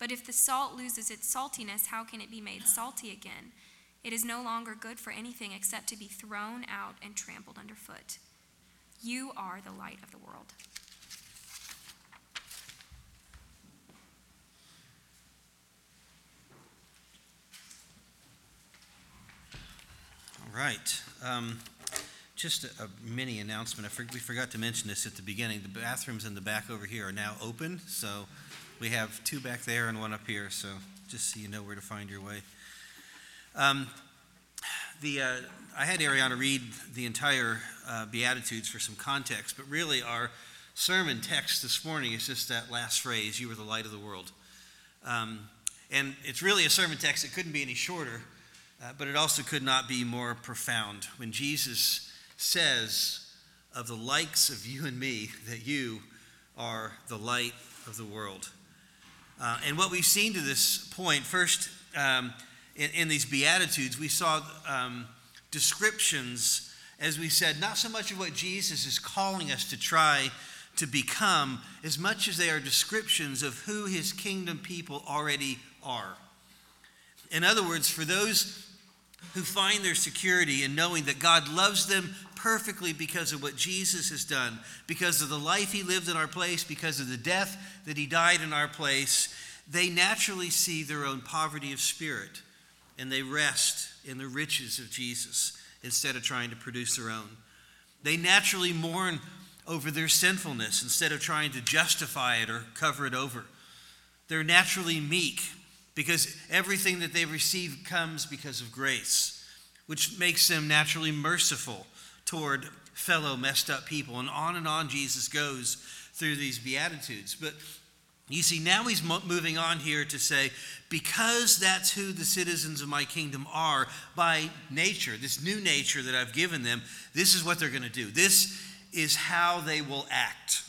But if the salt loses its saltiness, how can it be made salty again? It is no longer good for anything except to be thrown out and trampled underfoot. You are the light of the world. All right. Um, just a, a, mini announcement. I for, we forgot to mention this at the beginning. The bathrooms in the back over here are now open, so we have two back there and one up here. So just so you know where to find your way. Um, the, uh, I had Ariana read the entire uh, Beatitudes for some context, but really our sermon text this morning is just that last phrase, You are the light of the world. Um, and it's really a sermon text that couldn't be any shorter, uh, but it also could not be more profound. When Jesus says of the likes of you and me that you are the light of the world. Uh, and what we've seen to this point, first, um, in, in, these Beatitudes, we saw um, descriptions, as we said, not so much of what Jesus is calling us to try to become, as much as they are descriptions of who his kingdom people already are. In other words, for those who find their security in knowing that God loves them perfectly because of what Jesus has done, because of the life he lived in our place, because of the death that he died in our place, they naturally see their own poverty of spirit and they rest in the riches of Jesus instead of trying to produce their own. They naturally mourn over their sinfulness instead of trying to justify it or cover it over. They're naturally meek because everything that they receive comes because of grace, which makes them naturally merciful toward fellow messed up people. And on and on Jesus goes through these Beatitudes. But you see, now he's moving on here to say, because that's who the citizens of my kingdom are by nature, this new nature that I've given them, this is what they're going to do. This is how they will act.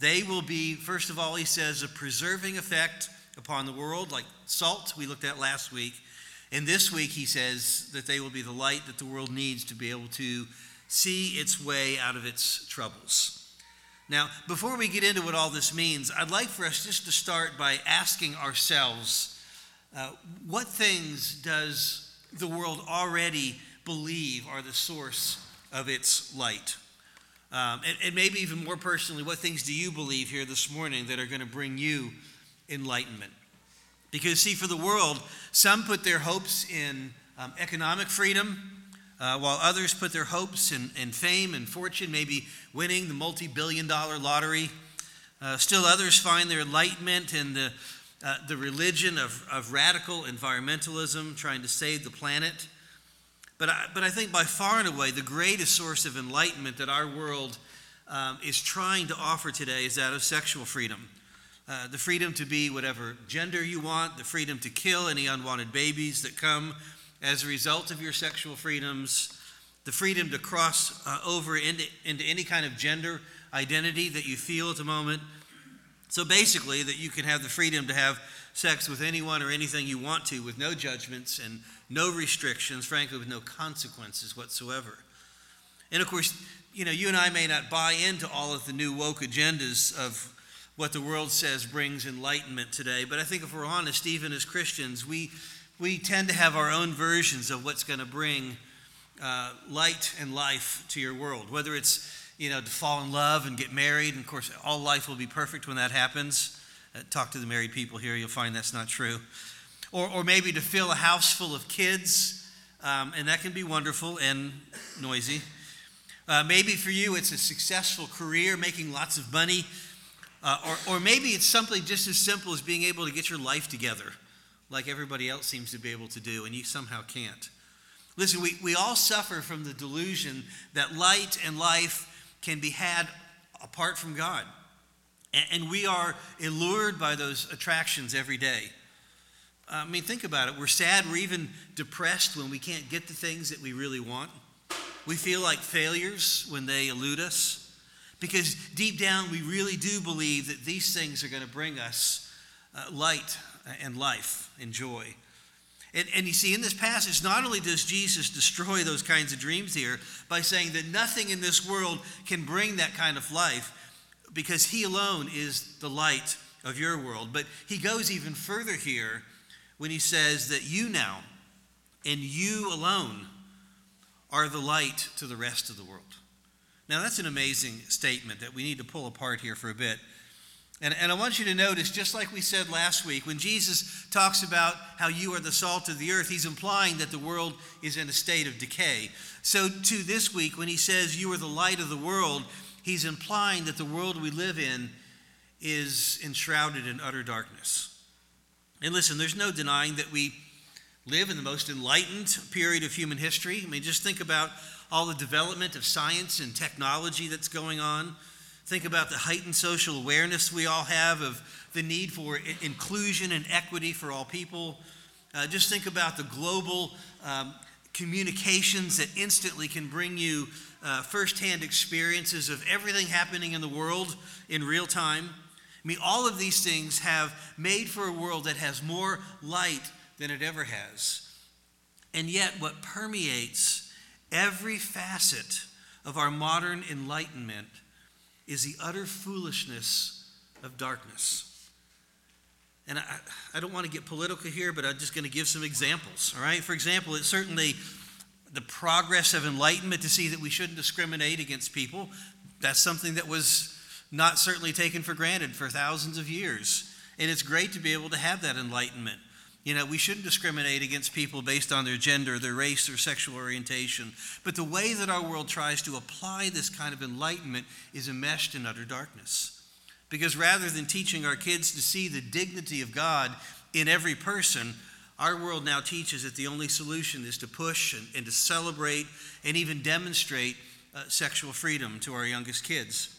They will be, first of all, he says, a preserving effect upon the world, like salt we looked at last week. And this week he says that they will be the light that the world needs to be able to see its way out of its troubles. Now, before we get into what all this means, I'd like for us just to start by asking ourselves uh, what things does the world already believe are the source of its light? Um, and, and maybe even more personally, what things do you believe here this morning that are going to bring you enlightenment. Because, see, for the world, some put their hopes in um, economic freedom, uh, while others put their hopes in, in, fame and fortune, maybe winning the multi billion dollar lottery. Uh, still others find their enlightenment in the, uh, the religion of, of radical environmentalism, trying to save the planet. But I, but I think by far and away, the greatest source of enlightenment that our world um, is trying to offer today is that of sexual freedom. Uh, the freedom to be whatever gender you want, the freedom to kill any unwanted babies that come as a result of your sexual freedoms, the freedom to cross uh, over into, into any kind of gender identity that you feel at the moment. So basically, that you can have the freedom to have sex with anyone or anything you want to with no judgments and no restrictions, frankly, with no consequences whatsoever. And of course, you know, you and I may not buy into all of the new woke agendas of what the world says brings enlightenment today. But I think if we're honest, even as Christians, we, we tend to have our own versions of what's going to bring uh, light and life to your world. Whether it's, you know, to fall in love and get married, and of course, all life will be perfect when that happens. Uh, talk to the married people here, you'll find that's not true. or, or maybe to fill a house full of kids, um, and that can be wonderful and noisy. Uh, maybe for you it's a successful career, making lots of money, uh, or, or maybe it's something just as simple as being able to get your life together, like everybody else seems to be able to do, and you somehow can't. Listen, we, we all suffer from the delusion that light and life can be had apart from God. And, and we are allured by those attractions every day. I mean, think about it. We're sad, we're even depressed when we can't get the things that we really want. We feel like failures when they elude us. Because deep down, we really do believe that these things are going to bring us uh, light and life and joy. And, and you see, in this passage, not only does Jesus destroy those kinds of dreams here by saying that nothing in this world can bring that kind of life, because He alone is the light of your world, but He goes even further here when He says that you now and you alone are the light to the rest of the world. Now, that's an amazing statement that we need to pull apart here for a bit. And, and I want you to notice, just like we said last week, when Jesus talks about how you are the salt of the earth, he's implying that the world is in a state of decay. So, to this week, when he says you are the light of the world, he's implying that the world we live in is enshrouded in utter darkness. And listen, there's no denying that we live in the most enlightened period of human history. I mean, just think about all the development of science and technology that's going on. Think about the heightened social awareness we all have of the need for inclusion and equity for all people. Uh, just think about the global um, communications that instantly can bring you uh, firsthand experiences of everything happening in the world in real time. I mean, all of these things have made for a world that has more light than it ever has. And yet, what permeates every facet of our modern enlightenment is the utter foolishness of darkness. And I, I don't want to get political here, but I'm just going to give some examples. All right? For example, it's certainly the progress of enlightenment to see that we shouldn't discriminate against people. That's something that was not certainly taken for granted for thousands of years. And it's great to be able to have that enlightenment. You know, we shouldn't discriminate against people based on their gender, their race, or sexual orientation. But the way that our world tries to apply this kind of enlightenment is enmeshed in utter darkness. Because rather than teaching our kids to see the dignity of God in every person, our world now teaches that the only solution is to push and, and to celebrate and even demonstrate uh, sexual freedom to our youngest kids.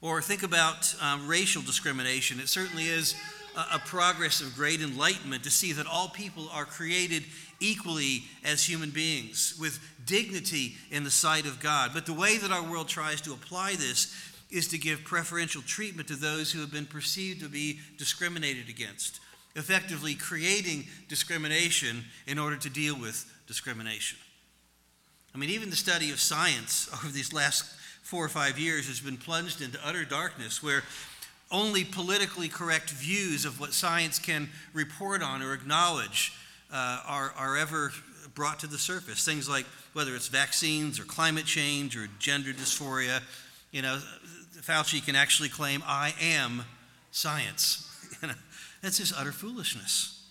Or think about um, racial discrimination. It certainly is a progress of great enlightenment to see that all people are created equally as human beings with dignity in the sight of God. But the way that our world tries to apply this is to give preferential treatment to those who have been perceived to be discriminated against, effectively creating discrimination in order to deal with discrimination. I mean, even the study of science over these last four or five years has been plunged into utter darkness where only politically correct views of what science can report on or acknowledge uh, are, are ever brought to the surface. Things like whether it's vaccines or climate change or gender dysphoria. You know, Fauci can actually claim, I am science. That's just utter foolishness.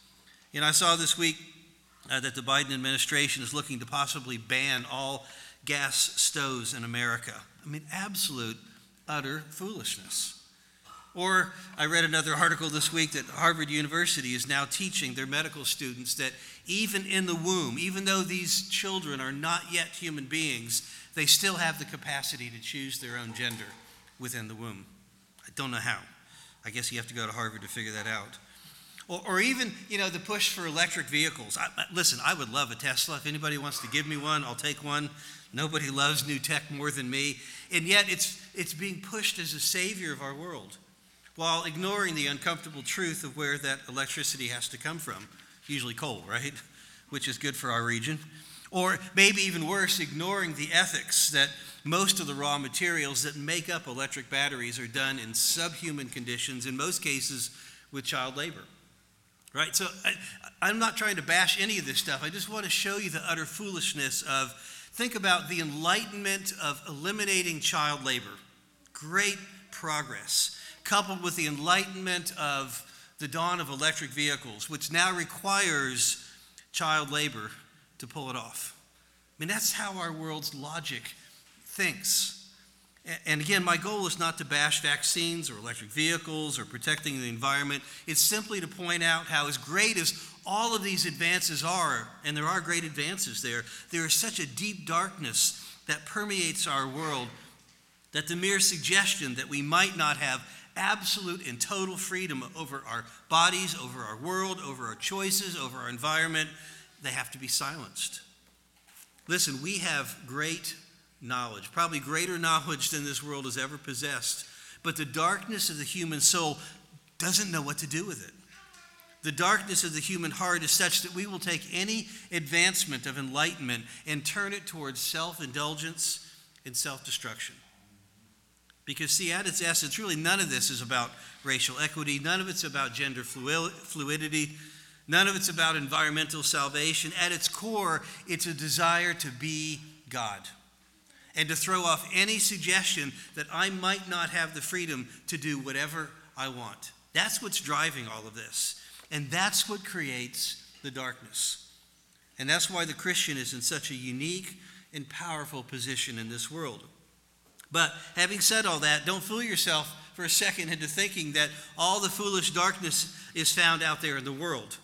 You know, I saw this week uh, that the Biden administration is looking to possibly ban all gas stoves in America. I mean, absolute, utter foolishness. Or I read another article this week that Harvard University is now teaching their medical students that even in the womb, even though these children are not yet human beings, they still have the capacity to choose their own gender within the womb. I don't know how. I guess you have to go to Harvard to figure that out. Or, or even, you know, the push for electric vehicles. I, listen, I would love a Tesla. If anybody wants to give me one, I'll take one. Nobody loves new tech more than me. And yet it's, it's being pushed as a savior of our world while ignoring the uncomfortable truth of where that electricity has to come from. Usually coal, right? Which is good for our region. Or maybe even worse, ignoring the ethics that most of the raw materials that make up electric batteries are done in subhuman conditions, in most cases with child labor. Right? So I, am not trying to bash any of this stuff. I just want to show you the utter foolishness of think about the enlightenment of eliminating child labor. Great progress coupled with the enlightenment of the dawn of electric vehicles, which now requires child labor to pull it off. I mean, that's how our world's logic thinks. And again, my goal is not to bash vaccines or electric vehicles or protecting the environment. It's simply to point out how, as great as all of these advances are, and there are great advances there, there is such a deep darkness that permeates our world that the mere suggestion that we might not have absolute and total freedom over our bodies, over our world, over our choices, over our environment, they have to be silenced. Listen, we have great knowledge, probably greater knowledge than this world has ever possessed. But the darkness of the human soul doesn't know what to do with it. The darkness of the human heart is such that we will take any advancement of enlightenment and turn it towards self indulgence and self destruction. Because, see, at its essence, really none of this is about racial equity, none of it's about gender fluidity, none of it's about environmental salvation. At its core, it's a desire to be God and to throw off any suggestion that I might not have the freedom to do whatever I want. That's what's driving all of this. And that's what creates the darkness. And that's why the Christian is in such a unique and powerful position in this world. But having said all that, don't fool yourself for a second into thinking that all the foolish darkness is found out there in the world.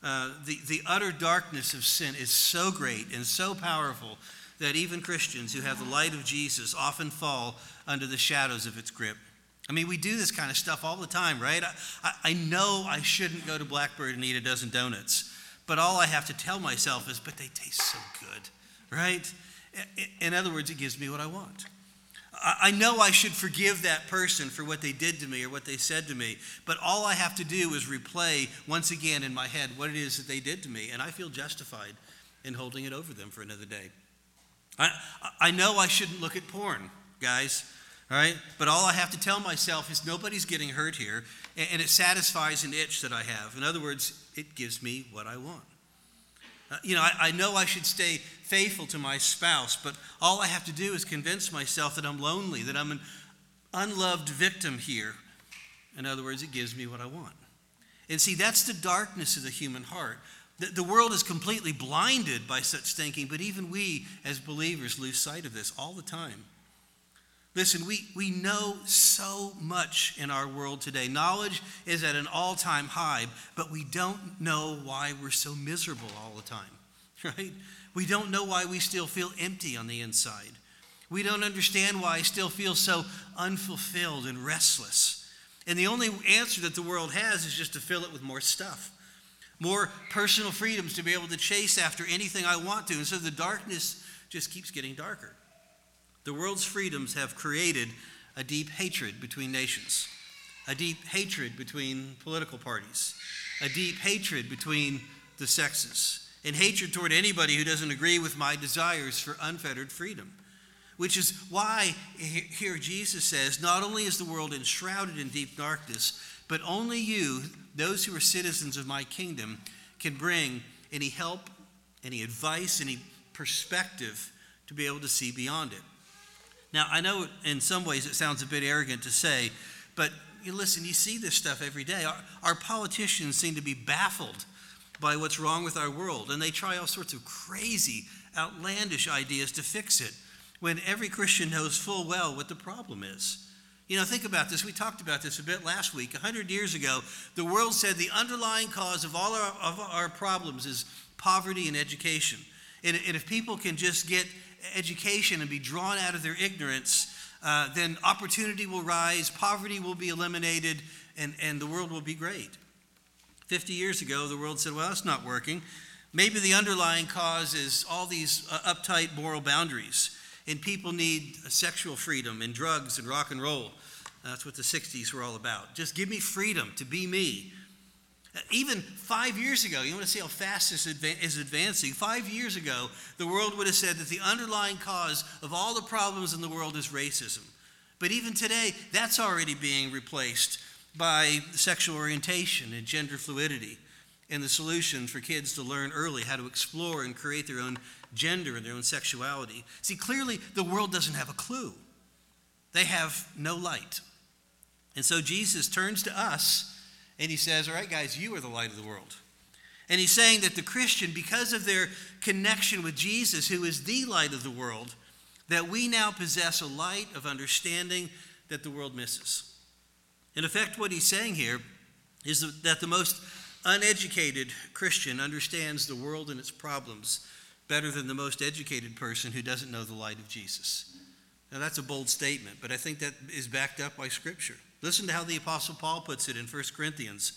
Uh, the, the utter darkness of sin is so great and so powerful that even Christians who have the light of Jesus often fall under the shadows of its grip. I mean, we do this kind of stuff all the time, right? I, I know I shouldn't go to Blackbird and eat a dozen donuts, but all I have to tell myself is, but they taste so good, right? In other words, it gives me what I want. I know I should forgive that person for what they did to me or what they said to me, but all I have to do is replay once again in my head what it is that they did to me, and I feel justified in holding it over them for another day. I, I know I shouldn't look at porn, guys, all right? But all I have to tell myself is nobody's getting hurt here, and it satisfies an itch that I have. In other words, it gives me what I want. Uh, you know, I, I know I should stay faithful to my spouse, but all I have to do is convince myself that I'm lonely, that I'm an unloved victim here. In other words, it gives me what I want. And see, that's the darkness of the human heart. The, the world is completely blinded by such thinking, but even we as believers lose sight of this all the time. Listen, we, we know so much in our world today. Knowledge is at an all time high, but we don't know why we're so miserable all the time, right? We don't know why we still feel empty on the inside. We don't understand why I still feel so unfulfilled and restless. And the only answer that the world has is just to fill it with more stuff more personal freedoms to be able to chase after anything I want to. And so the darkness just keeps getting darker. The world's freedoms have created a deep hatred between nations, a deep hatred between political parties, a deep hatred between the sexes, and hatred toward anybody who doesn't agree with my desires for unfettered freedom. Which is why here Jesus says, not only is the world enshrouded in deep darkness, but only you, those who are citizens of my kingdom, can bring any help, any advice, any perspective to be able to see beyond it. Now, I know in some ways it sounds a bit arrogant to say, but you listen, you see this stuff every day. Our, our, politicians seem to be baffled by what's wrong with our world, and they try all sorts of crazy, outlandish ideas to fix it when every Christian knows full well what the problem is. You know, think about this. We talked about this a bit last week. A hundred years ago, the world said the underlying cause of all our, of our problems is poverty and education. And, and, if people can just get education and be drawn out of their ignorance, uh, then opportunity will rise, poverty will be eliminated, and, and the world will be great. 50 years ago, the world said, well, it's not working. Maybe the underlying cause is all these uh, uptight moral boundaries and people need sexual freedom and drugs and rock and roll. That's what the 60s were all about. Just give me freedom to be me. Even five years ago, you want to see how fast this is advancing. Five years ago, the world would have said that the underlying cause of all the problems in the world is racism. But even today, that's already being replaced by sexual orientation and gender fluidity and the solution for kids to learn early how to explore and create their own gender and their own sexuality. See, clearly the world doesn't have a clue, they have no light. And so Jesus turns to us And he says, All right, guys, you are the light of the world. And he's saying that the Christian, because of their connection with Jesus, who is the light of the world, that we now possess a light of understanding that the world misses. In effect, what he's saying here is that the most uneducated Christian understands the world and its problems better than the most educated person who doesn't know the light of Jesus. Now, that's a bold statement, but I think that is backed up by Scripture. Listen to how the Apostle Paul puts it in 1 Corinthians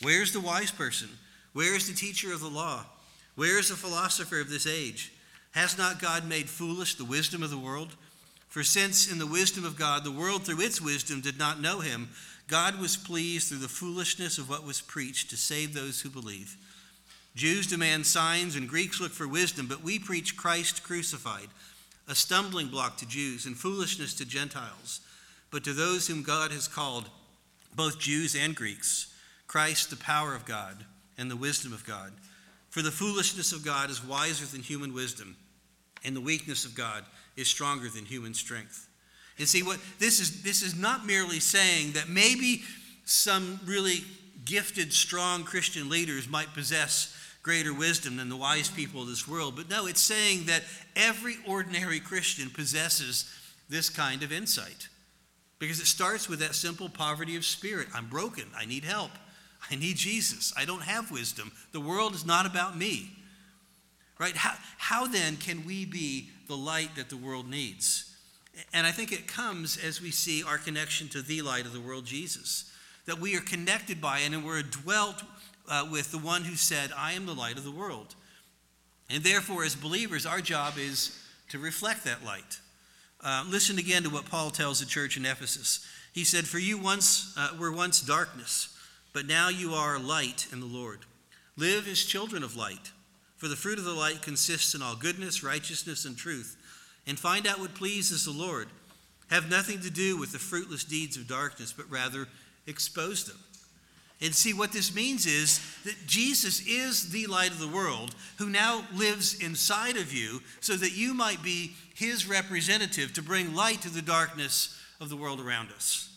Where's the wise person? Where is the teacher of the law? Where is the philosopher of this age? Has not God made foolish the wisdom of the world? For since in the wisdom of God the world through its wisdom did not know him, God was pleased through the foolishness of what was preached to save those who believe. Jews demand signs and Greeks look for wisdom, but we preach Christ crucified, a stumbling block to Jews and foolishness to Gentiles. But to those whom God has called, both Jews and Greeks, Christ, the power of God and the wisdom of God. For the foolishness of God is wiser than human wisdom, and the weakness of God is stronger than human strength. And see what this is this is not merely saying that maybe some really gifted, strong Christian leaders might possess greater wisdom than the wise people of this world. But no, it's saying that every ordinary Christian possesses this kind of insight. Because it starts with that simple poverty of spirit. I'm broken. I need help. I need Jesus. I don't have wisdom. The world is not about me. Right? How, how then can we be the light that the world needs? And I think it comes as we see our connection to the light of the world, Jesus. That we are connected by and we're dwelt uh, with the one who said, I am the light of the world. And therefore, as believers, our job is to reflect that light. Uh, listen again to what Paul tells the church in Ephesus. He said, For you once uh, were once darkness but now you are light in the Lord. Live as children of light, for the fruit of the light consists in all goodness, righteousness, and truth. And find out what pleases the Lord. Have nothing to do with the fruitless deeds of darkness, but rather expose them. And see, what this means is that Jesus is the light of the world who now lives inside of you so that you might be his representative to bring light to the darkness of the world around us.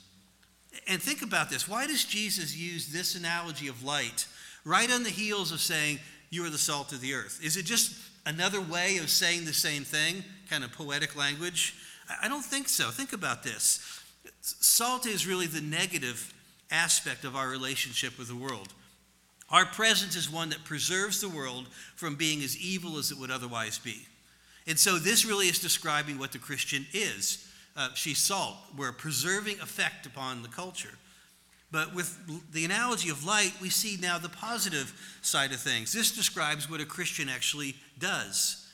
And think about this. Why does Jesus use this analogy of light right on the heels of saying, You are the salt of the earth? Is it just another way of saying the same thing, kind of poetic language? I don't think so. Think about this. Salt is really the negative aspect of our relationship with the world. Our presence is one that preserves the world from being as evil as it would otherwise be. And so, this really is describing what the Christian is uh, she's salt. We're a preserving effect upon the culture. But with the analogy of light, we see now the positive side of things. This describes what a Christian actually does.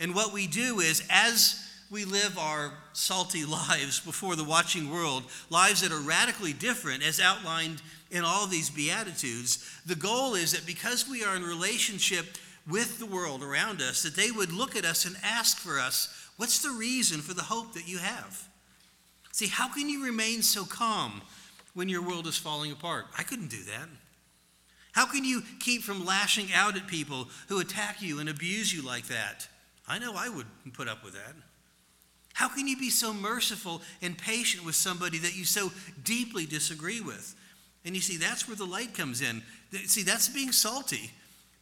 And what we do is, as we live our salty lives before the watching world, lives that are radically different, as outlined in all these Beatitudes, the goal is that because we are in relationship with the world around us, that they would look at us and ask for us, What's the reason for the hope that you have? See, how can you remain so calm when your world is falling apart? I couldn't do that. How can you keep from lashing out at people who attack you and abuse you like that? I know I wouldn't put up with that. How can you be so merciful and patient with somebody that you so deeply disagree with? And you see, that's where the light comes in. See, that's being salty.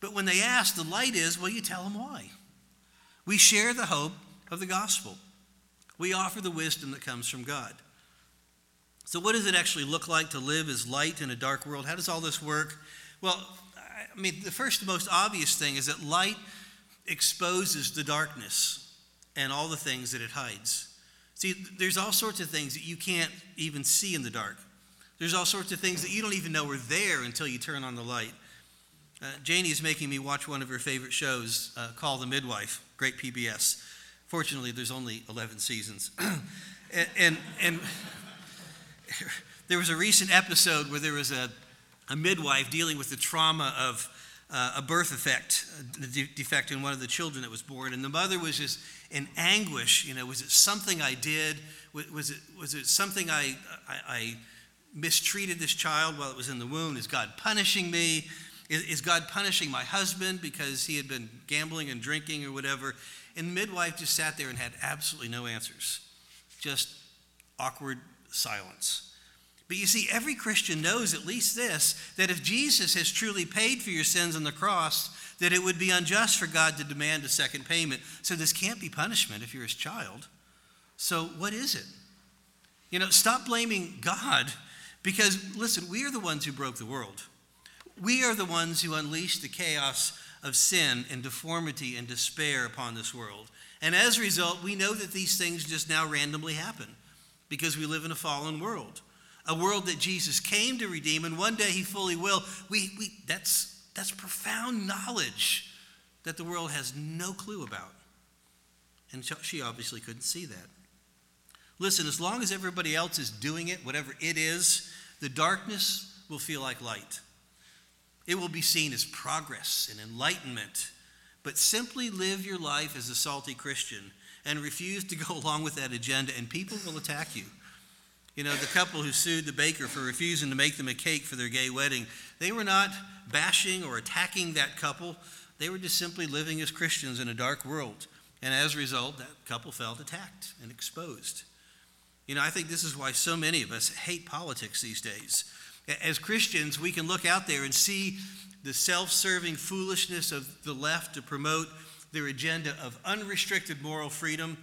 But when they ask, the light is, well, you tell them why. We share the hope of the gospel. We offer the wisdom that comes from God. So, what does it actually look like to live as light in a dark world? How does all this work? Well, I mean, the first, most obvious thing is that light exposes the darkness and all the things that it hides. See, there's all sorts of things that you can't even see in the dark. There's all sorts of things that you don't even know are there until you turn on the light. Uh, Janie is making me watch one of her favorite shows, uh, Call the Midwife, great PBS. Fortunately, there's only 11 seasons. and, and, and there was a recent episode where there was a, a midwife dealing with the trauma of uh, a birth defect, a defect in one of the children that was born. And the mother was just in anguish. You know, was it something I did? Was it, was it something I, I, I mistreated this child while it was in the womb? Is God punishing me? Is, is God punishing my husband because he had been gambling and drinking or whatever? And the midwife just sat there and had absolutely no answers, just awkward silence. But you see, every Christian knows at least this that if Jesus has truly paid for your sins on the cross, that it would be unjust for God to demand a second payment. So this can't be punishment if you're his child. So what is it? You know, stop blaming God because, listen, we are the ones who broke the world. We are the ones who unleashed the chaos of sin and deformity and despair upon this world. And as a result, we know that these things just now randomly happen because we live in a fallen world a world that Jesus came to redeem, and one day he fully will. We, we, that's, that's profound knowledge that the world has no clue about. And she obviously couldn't see that. Listen, as long as everybody else is doing it, whatever it is, the darkness will feel like light. It will be seen as progress and enlightenment. But simply live your life as a salty Christian and refuse to go along with that agenda, and people will attack you. You know, the couple who sued the baker for refusing to make them a cake for their gay wedding, they were not bashing or attacking that couple. They were just simply living as Christians in a dark world. And as a result, that couple felt attacked and exposed. You know, I think this is why so many of us hate politics these days. As Christians, we can look out there and see the self serving foolishness of the left to promote their agenda of unrestricted moral freedom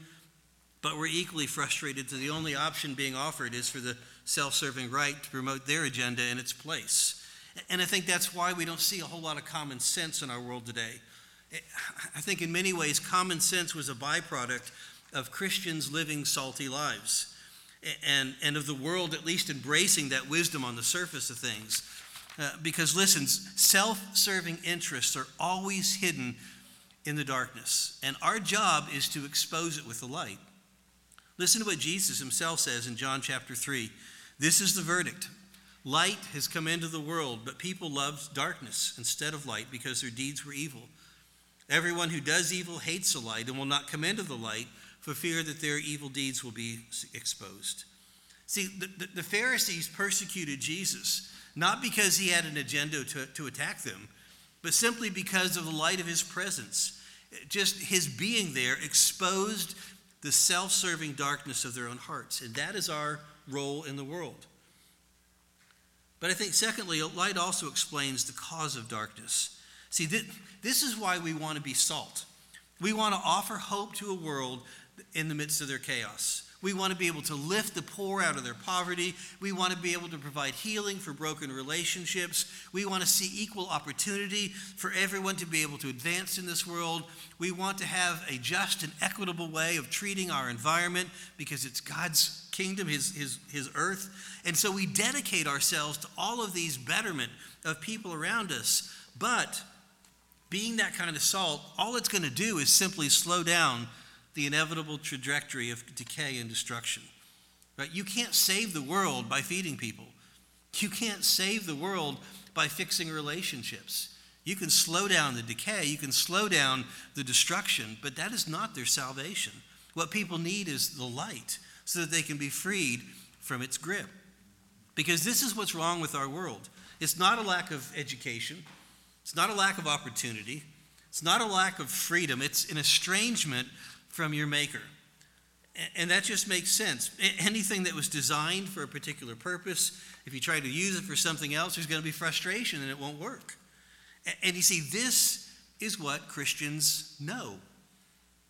but we're equally frustrated that the only option being offered is for the self serving right to promote their agenda in its place. And I think that's why we don't see a whole lot of common sense in our world today. I think in many ways, common sense was a byproduct of Christians living salty lives and, and of the world at least embracing that wisdom on the surface of things. Uh, because listen, self serving interests are always hidden in the darkness, and our job is to expose it with the light. Listen to what Jesus himself says in John chapter 3. This is the verdict. Light has come into the world, but people loved darkness instead of light because their deeds were evil. Everyone who does evil hates the light and will not come into the light for fear that their evil deeds will be exposed. See, the, the, the Pharisees persecuted Jesus not because he had an agenda to, to attack them, but simply because of the light of his presence. Just his being there exposed the self serving darkness of their own hearts. And that is our role in the world. But I think, secondly, light also explains the cause of darkness. See, this is why we want to be salt. We want to offer hope to a world in the midst of their chaos. We want to be able to lift the poor out of their poverty. We want to be able to provide healing for broken relationships. We want to see equal opportunity for everyone to be able to advance in this world. We want to have a just and equitable way of treating our environment because it's God's kingdom, His, His, His earth. And so we dedicate ourselves to all of these betterment of people around us. But being that kind of salt, all it's going to do is simply slow down the inevitable trajectory of decay and destruction. Right? You can't save the world by feeding people. You can't save the world by fixing relationships. You can slow down the decay, you can slow down the destruction, but that is not their salvation. What people need is the light so that they can be freed from its grip. Because this is what's wrong with our world. It's not a lack of education, it's not a lack of opportunity, it's not a lack of freedom, it's an estrangement from your maker. And that just makes sense. Anything that was designed for a particular purpose, if you try to use it for something else, there's going to be frustration and it won't work. And you see, this is what Christians know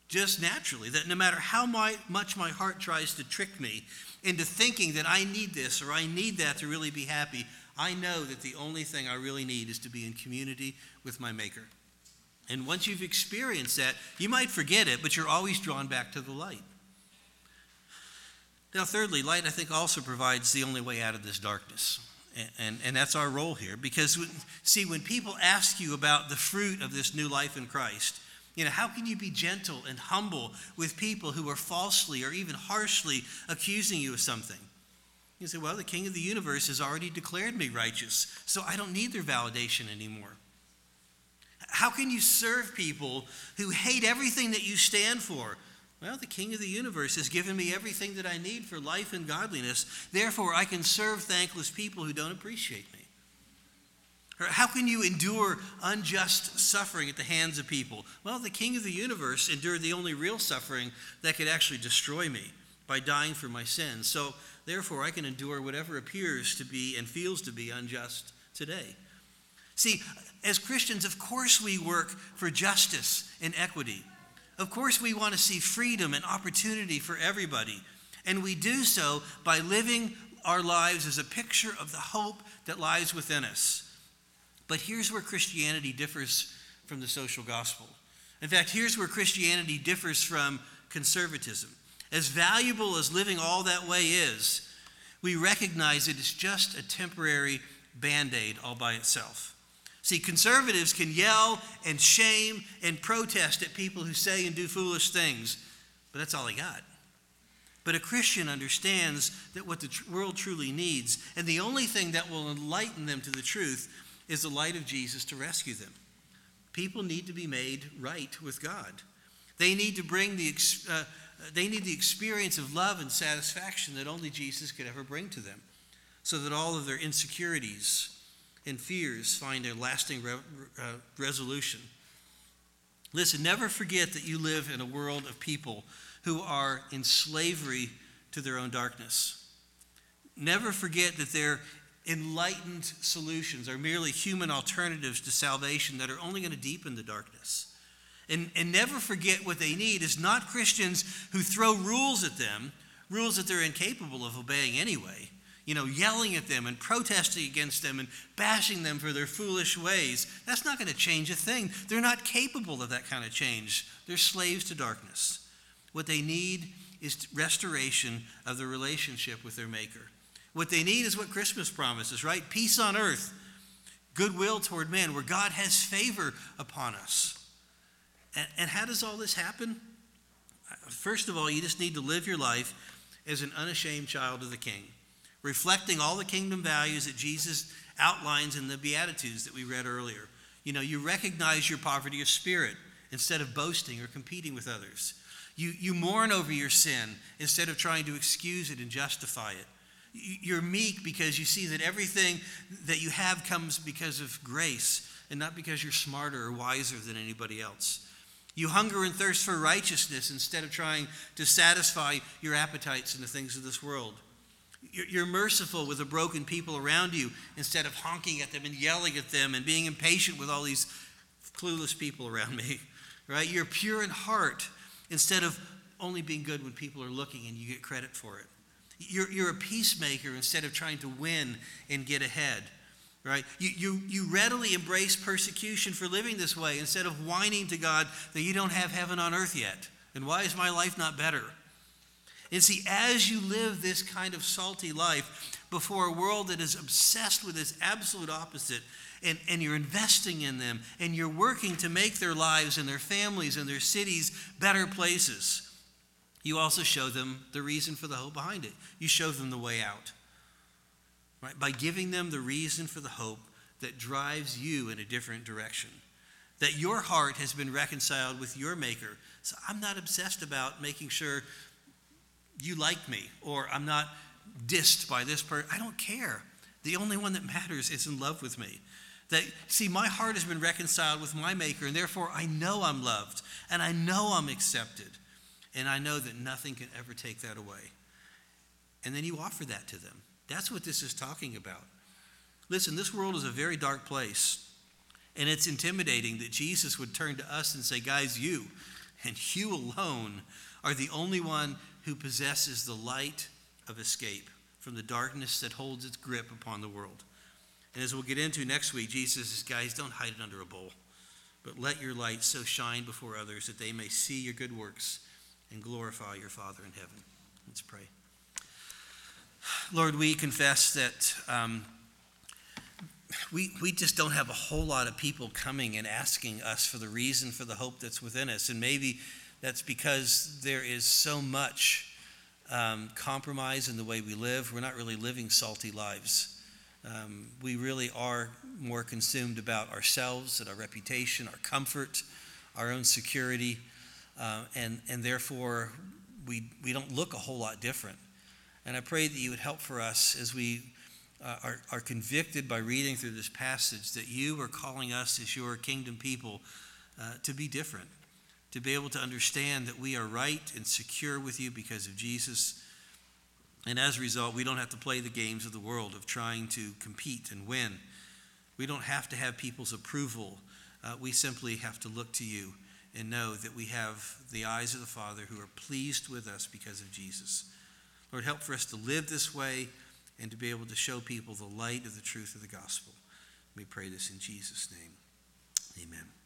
just naturally that no matter how my, much my heart tries to trick me into thinking that I need this or I need that to really be happy, I know that the only thing I really need is to be in community with my Maker. And once you've experienced that, you might forget it, but you're always drawn back to the light. Now, thirdly, light, I think, also provides the only way out of this darkness. And, and, and, that's our role here. Because, see, when people ask you about the fruit of this new life in Christ, you know, how can you be gentle and humble with people who are falsely or even harshly accusing you of something? You say, well, the King of the universe has already declared me righteous, so I don't need their validation anymore. How can you serve people who hate everything that you stand for? Well, the King of the universe has given me everything that I need for life and godliness. Therefore, I can serve thankless people who don't appreciate me. Or how can you endure unjust suffering at the hands of people? Well, the King of the universe endured the only real suffering that could actually destroy me by dying for my sins. So therefore I can endure whatever appears to be and feels to be unjust today. See, as Christians, of course we work for justice and equity. Of course we want to see freedom and opportunity for everybody. And we do so by living our lives as a picture of the hope that lies within us. But here's where Christianity differs from the social gospel. In fact, here's where Christianity differs from conservatism. As valuable as living all that way is, we recognize it is just a temporary band aid all by itself. See, conservatives can yell and shame and protest at people who say and do foolish things, but that's all they got. But a Christian understands that what the tr- world truly needs, and the only thing that will enlighten them to the truth, is the light of Jesus to rescue them. People need to be made right with God. They need to bring the uh, they need the experience of love and satisfaction that only Jesus could ever bring to them, so that all of their insecurities and fears find a lasting re- uh, resolution. Listen, never forget that you live in a world of people who are in slavery to their own darkness. Never forget that their enlightened solutions are merely human alternatives to salvation that are only going to deepen the darkness. And, and never forget what they need is not Christians who throw rules at them, rules that they're incapable of obeying anyway, you know, yelling at them and protesting against them and bashing them for their foolish ways. That's not going to change a thing. They're not capable of that kind of change. They're slaves to darkness. What they need is restoration of the relationship with their Maker. What they need is what Christmas promises, right? Peace on earth, goodwill toward men, where God has favor upon us. And, and how does all this happen? Uh, first of all, you just need to live your life as an unashamed child of the King, reflecting all the kingdom values that Jesus outlines in the Beatitudes that we read earlier. You know, you recognize your poverty of spirit instead of boasting or competing with others. You, you mourn over your sin instead of trying to excuse it and justify it. You're meek because you see that everything that you have comes because of grace and not because you're smarter or wiser than anybody else. You hunger and thirst for righteousness instead of trying to satisfy your appetites in the things of this world. You're merciful with the broken people around you instead of honking at them and yelling at them and being impatient with all these clueless people around me. Right? You're pure in heart instead of only being good when people are looking and you get credit for it. You're, you're a peacemaker instead of trying to win and get ahead, right? You, you, you readily embrace persecution for living this way instead of whining to God that you don't have heaven on earth yet. And why is my life not better? And see, as you live this kind of salty life before a world that is obsessed with its absolute opposite, and, and you're investing in them, and you're working to make their lives and their families and their cities better places, you also show them the reason for the hope behind it. You show them the way out. Right? By giving them the reason for the hope that drives you in a different direction. That your heart has been reconciled with your Maker. So I'm not obsessed about making sure you like me or I'm not dissed by this person. I don't care. The only one that matters is in love with me. That, see, my heart has been reconciled with my Maker, and therefore I know I'm loved and I know I'm accepted. And I know that nothing can ever take that away. And then you offer that to them. That's what this is talking about. Listen, this world is a very dark place. And it's intimidating that Jesus would turn to us and say, Guys, you and you alone are the only one who possesses the light of escape from the darkness that holds its grip upon the world. And as we'll get into next week, Jesus says, Guys, don't hide it under a bowl, but let your light so shine before others that they may see your good works and glorify your Father in heaven. Let's pray. Lord, we confess that um, we, we just don't have a whole lot of people coming and asking us for the reason for the hope that's within us. And maybe that's because there is so much um, compromise in the way we live. We're not really living salty lives. Um, we really are more consumed about ourselves and our reputation, our comfort, our own security uh, and, and therefore we, we don't look a whole lot different. And I pray that you would help for us as we uh, are, are convicted by reading through this passage that you are calling us as your kingdom people uh, to be different, to be able to understand that we are right and secure with you because of Jesus, And as a result, we don't have to play the games of the world of trying to compete and win. We don't have to have people's approval. Uh, we simply have to look to you and know that we have the eyes of the Father who are pleased with us because of Jesus. Lord, help for us to live this way and to be able to show people the light of the truth of the gospel. We pray this in Jesus' name. Amen.